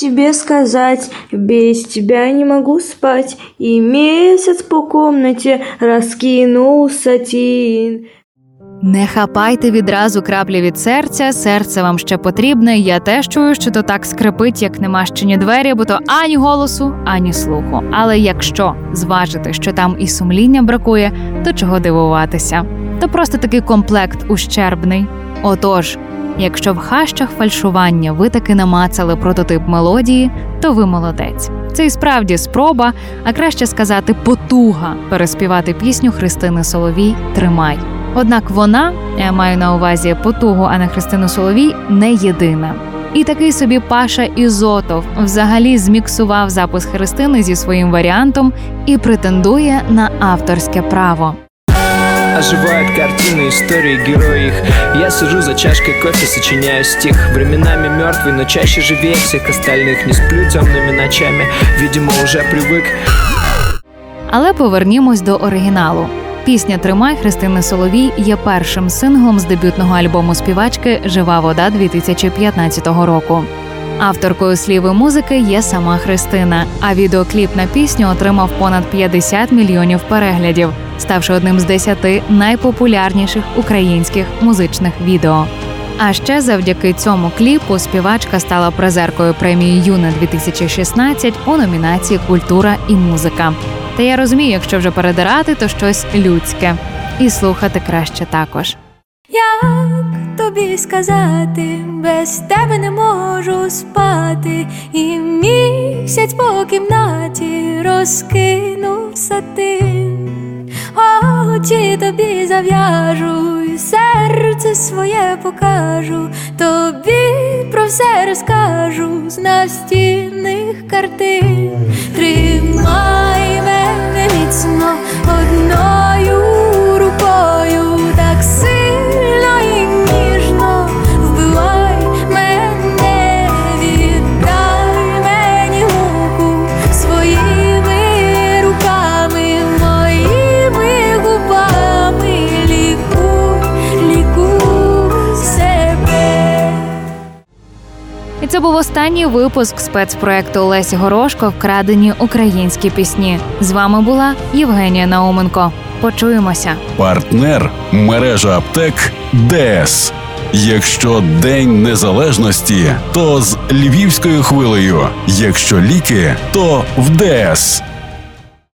Тебе сказать, без тебя не могу спать, И месяц по комнате раскинулся тень. Не хапайте відразу краплі від серця, серце вам ще потрібне. Я теж чую, що то так скрипить, як немащені двері, бо то ані голосу, ані слуху. Але якщо зважити, що там і сумління бракує, то чого дивуватися? То просто такий комплект ущербний. Отож, якщо в хащах фальшування ви таки намацали прототип мелодії, то ви молодець. Це і справді спроба, а краще сказати, потуга переспівати пісню Христини Соловій Тримай. Однак вона, я маю на увазі потугу, а не Христину Соловій, не єдина. І такий собі Паша Ізотов взагалі зміксував запис Христини зі своїм варіантом і претендує на авторське право. Оживают картины, истории, герои их Я сижу за чашкой кофе, сочиняю стих Временами мертвый, но чаще живее всех остальных Не сплю темными ночами, видимо уже привык Але повернімось до оригіналу. Пісня Тримай Христини Соловій є першим синглом з дебютного альбому співачки Жива вода 2015 року. Авторкою слів і музики є сама Христина, а відеокліп на пісню отримав понад 50 мільйонів переглядів, ставши одним з 10 найпопулярніших українських музичних відео. А ще завдяки цьому кліпу співачка стала призеркою премії Юна 2016 у номінації Культура і музика. Та я розумію, якщо вже передирати, то щось людське. І слухати краще також. Як тобі сказати, без тебе не можу спати, і місяць по кімнаті розкинув сатин. Очі тобі зав'яжу, і серце своє покажу, тобі про все розкажу з настінних картин. Це був останній випуск спецпроекту Лесі Горошко Вкрадені українські пісні. З вами була Євгенія Науменко. Почуємося. Партнер мережа аптек ДС. Якщо День Незалежності, то з львівською хвилею. Якщо ліки, то в ДС.